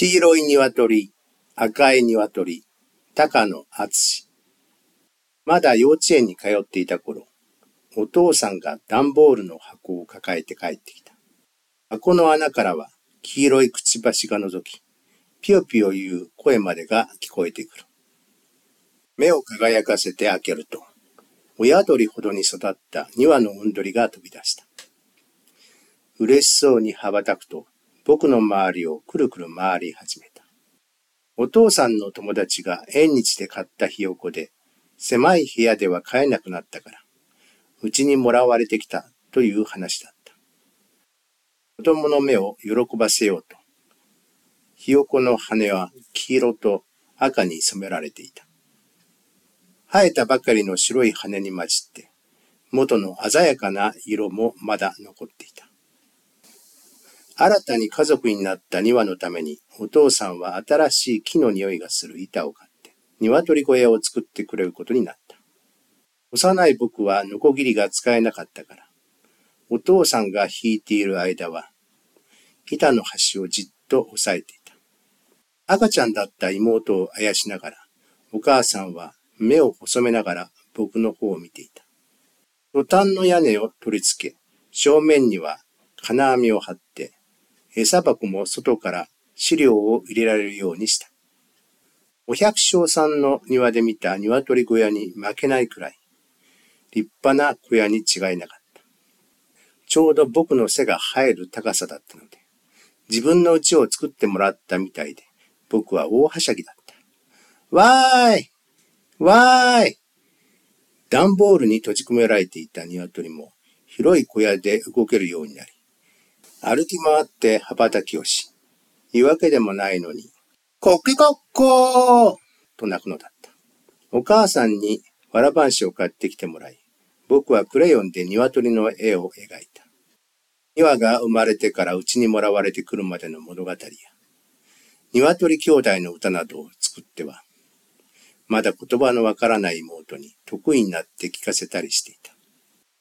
黄色い鶏、赤い鶏、高野厚まだ幼稚園に通っていた頃、お父さんが段ボールの箱を抱えて帰ってきた。箱の穴からは黄色いくちばしが覗き、ぴよぴよ言う声までが聞こえてくる。目を輝かせて開けると、親鳥ほどに育った2羽のオ鳥が飛び出した。嬉しそうに羽ばたくと、僕の周りをくるくる回り始めた。お父さんの友達が縁日で買ったひよこで、狭い部屋では飼えなくなったから、うちにもらわれてきたという話だった。子供の目を喜ばせようと、ひよこの羽は黄色と赤に染められていた。生えたばかりの白い羽に混じって、元の鮮やかな色もまだ残っていた。新たに家族になった2羽のために、お父さんは新しい木の匂いがする板を買って、鶏小屋を作ってくれることになった。幼い僕はノコギリが使えなかったから、お父さんが引いている間は、板の端をじっと押さえていた。赤ちゃんだった妹をあやしながら、お母さんは目を細めながら僕の方を見ていた。トタンの屋根を取り付け、正面には金網を張って、餌箱も外から飼料を入れられるようにした。お百姓さんの庭で見た鶏小屋に負けないくらい、立派な小屋に違いなかった。ちょうど僕の背が生える高さだったので、自分の家を作ってもらったみたいで、僕は大はしゃぎだった。わーいわーい段ボールに閉じ込められていた鶏も広い小屋で動けるようになり、歩き回って羽ばたきをし、言うわけでもないのに、コキコッコーと泣くのだった。お母さんにわらばんしを買ってきてもらい、僕はクレヨンで鶏の絵を描いた。2羽が生まれてから家にもらわれてくるまでの物語や、鶏兄弟の歌などを作っては、まだ言葉のわからない妹に得意になって聞かせたりしていた。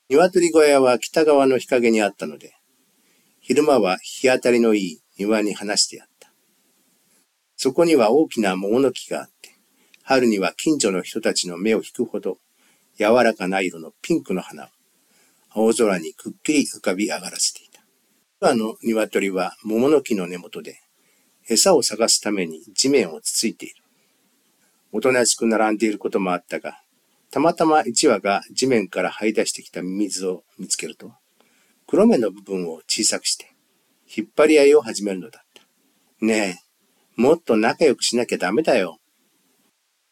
鶏小屋は北側の日陰にあったので、昼間は日当たりのいい庭に放してやった。そこには大きな桃の木があって、春には近所の人たちの目を引くほど柔らかな色のピンクの花を青空にくっきり浮かび上がらせていた。今の鶏は桃の木の根元で餌を探すために地面をつついている。おとなしく並んでいることもあったが、たまたま一羽が地面から這い出してきたミミズを見つけると、黒目の部分を小さくして、引っ張り合いを始めるのだった。ねえ、もっと仲良くしなきゃダメだよ。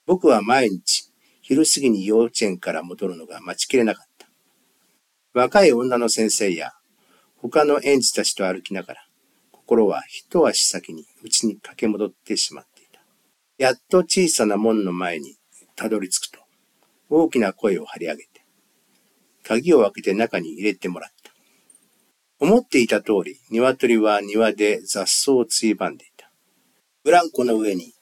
僕は毎日、昼過ぎに幼稚園から戻るのが待ちきれなかった。若い女の先生や、他の園児たちと歩きながら、心は一足先に家に駆け戻ってしまっていた。やっと小さな門の前にたどり着くと、大きな声を張り上げて、鍵を開けて中に入れてもらった。思っていた通り、鶏は庭で雑草をついばんでいた。ブランコの上に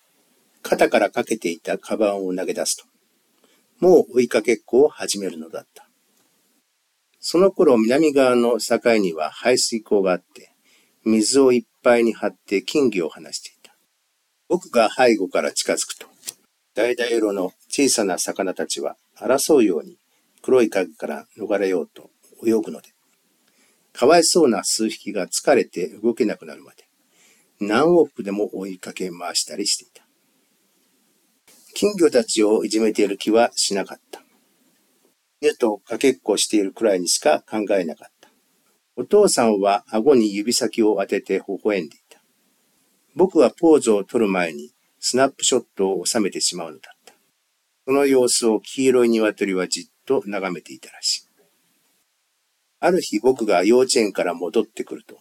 肩からかけていたカバンを投げ出すと、もう追いかけっこを始めるのだった。その頃南側の境には排水溝があって、水をいっぱいに張って金魚を放していた。僕が背後から近づくと、橙色の小さな魚たちは争うように黒い影から逃れようと泳ぐので、かわいそうな数匹が疲れて動けなくなるまで、何往復でも追いかけ回したりしていた。金魚たちをいじめている気はしなかった。犬とかけっこしているくらいにしか考えなかった。お父さんは顎に指先を当てて微笑んでいた。僕はポーズを取る前にスナップショットを収めてしまうのだった。その様子を黄色い鶏はじっと眺めていたらしい。ある日僕が幼稚園から戻ってくると、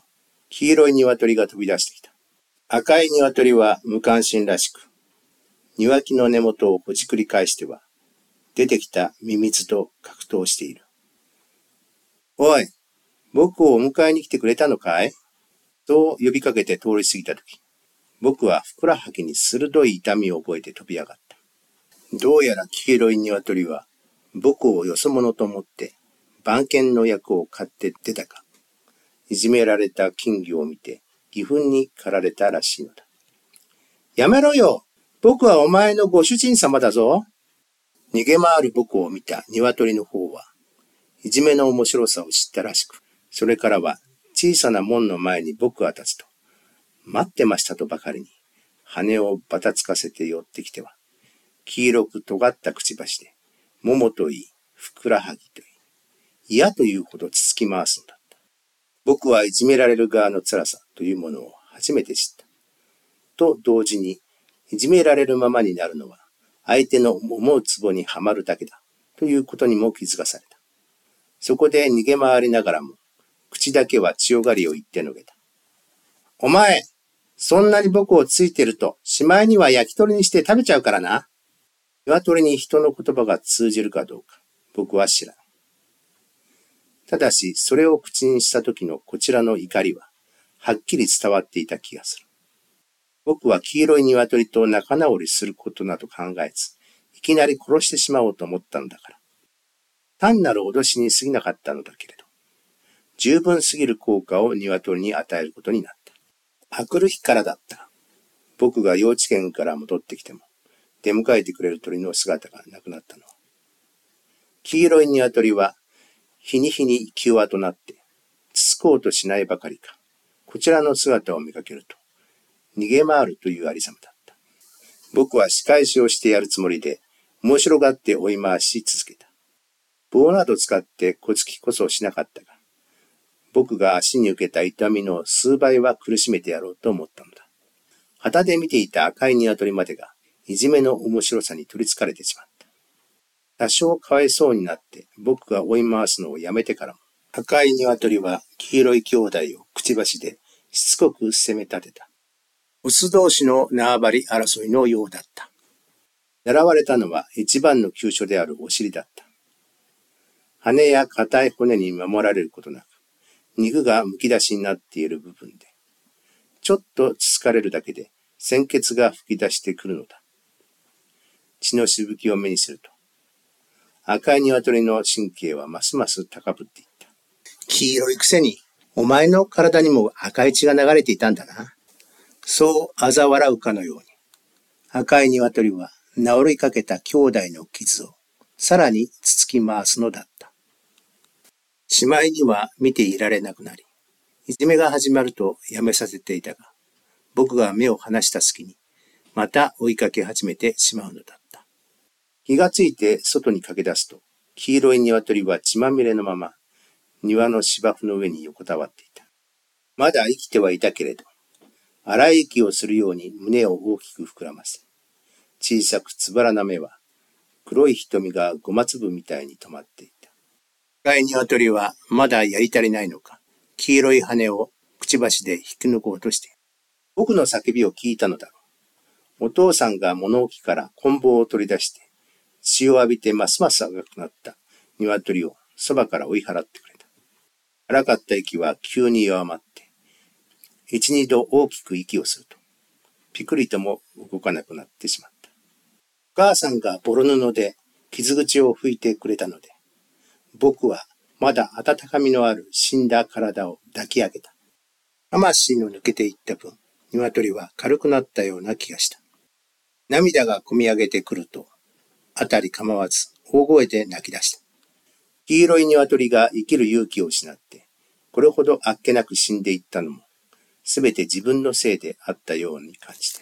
黄色い鶏が飛び出してきた。赤い鶏は無関心らしく、庭木の根元をほじくり返しては、出てきたミミズと格闘している。おい、僕をお迎えに来てくれたのかい？と呼びかけて通り過ぎたとき、僕はふくらはぎに鋭い痛みを覚えて飛び上がった。どうやら黄色い鶏は僕をよそ者と思って番犬の役を買って出たか、いじめられた金魚を見て、義憤に駆られたらしいのだ。やめろよ。僕はお前のご主人様だぞ。逃げ回る僕を見た鶏の方は、いじめの面白さを知ったらしく、それからは小さな門の前に僕が立つと、待ってましたとばかりに、羽をばたつかせて寄ってきては、黄色く尖ったくちばしで、桃といい、ふくらはぎといい、嫌というほどつつき回すのだった。僕はいじめられる側の辛さというものを初めて知った。と同時に、いじめられるままになるのは、相手の思うツボにはまるだけだ、ということにも気づかされた。そこで逃げ回りながらも、口だけは強がりを言ってのけた。お前、そんなに僕をついてると、しまいには焼き鳥にして食べちゃうからな。鶏に人の言葉が通じるかどうか、僕は知らん。ただし、それを口にした時のこちらの怒りは、はっきり伝わっていた気がする。僕は黄色い鶏と仲直りすることなど考えず、いきなり殺してしまおうと思ったのだから。単なる脅しに過ぎなかったのだけれど、十分すぎる効果を鶏に与えることになった。あくる日からだった。僕が幼稚園から戻ってきても、出迎えてくれる鳥の姿がなくなったの。黄色い鶏は、日に日に気弱となって、つつこうとしないばかりか、こちらの姿を見かけると、逃げ回るというありさまだった。僕は仕返しをしてやるつもりで、面白がって追い回し続けた。棒など使って小突きこそしなかったが、僕が足に受けた痛みの数倍は苦しめてやろうと思ったのだ。旗で見ていた赤い鶏までが、いじめの面白さに取り憑かれてしまった。多少かわいそうになって僕が追い回すのをやめてからも、赤い鶏は黄色い兄弟をくちばしでしつこく攻め立てた。オス同士の縄張り争いのようだった。狙われたのは一番の急所であるお尻だった。羽や硬い骨に守られることなく、肉がむき出しになっている部分で、ちょっとつつかれるだけで鮮血が吹き出してくるのだ。血のしぶきを目にすると、赤い鶏の神経はますます高ぶっていった。黄色いくせに、お前の体にも赤い血が流れていたんだな。そう嘲笑うかのように、赤い鶏は治りかけた兄弟の傷をさらにつつき回すのだった。しまいには見ていられなくなり、いじめが始まるとやめさせていたが、僕が目を離した隙に、また追いかけ始めてしまうのだった。気がついて外に駆け出すと、黄色い鶏は血まみれのまま、庭の芝生の上に横たわっていた。まだ生きてはいたけれど、荒い息をするように胸を大きく膨らませ、小さくつばらな目は、黒い瞳がごま粒みたいに止まっていた。赤い鶏はまだやり足りないのか、黄色い羽をくちばしで引き抜こうとして、僕の叫びを聞いたのだろう。お父さんが物置から棍棒を取り出して、血を浴びてますます赤くなった鶏をそばから追い払ってくれた。荒かった息は急に弱まって、一二度大きく息をすると、ピクリとも動かなくなってしまった。お母さんがボロ布で傷口を拭いてくれたので、僕はまだ温かみのある死んだ体を抱き上げた。魂の抜けていった分、鶏は軽くなったような気がした。涙が込み上げてくると、あたり構わず大声で泣き出した。黄色い鶏が生きる勇気を失って、これほどあっけなく死んでいったのも、すべて自分のせいであったように感じた。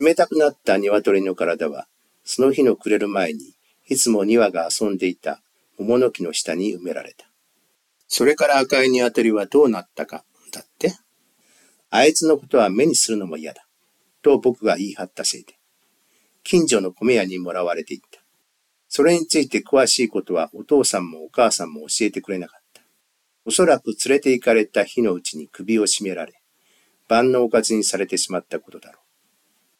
冷たくなった鶏の体は、その日の暮れる前に、いつも庭が遊んでいた桃の木の下に埋められた。それから赤い鶏はどうなったか、だってあいつのことは目にするのも嫌だ。と僕が言い張ったせいで。近所の米屋にもらわれていった。それについて詳しいことはお父さんもお母さんも教えてくれなかった。おそらく連れて行かれた日のうちに首を絞められ、万能おかずにされてしまったことだろう。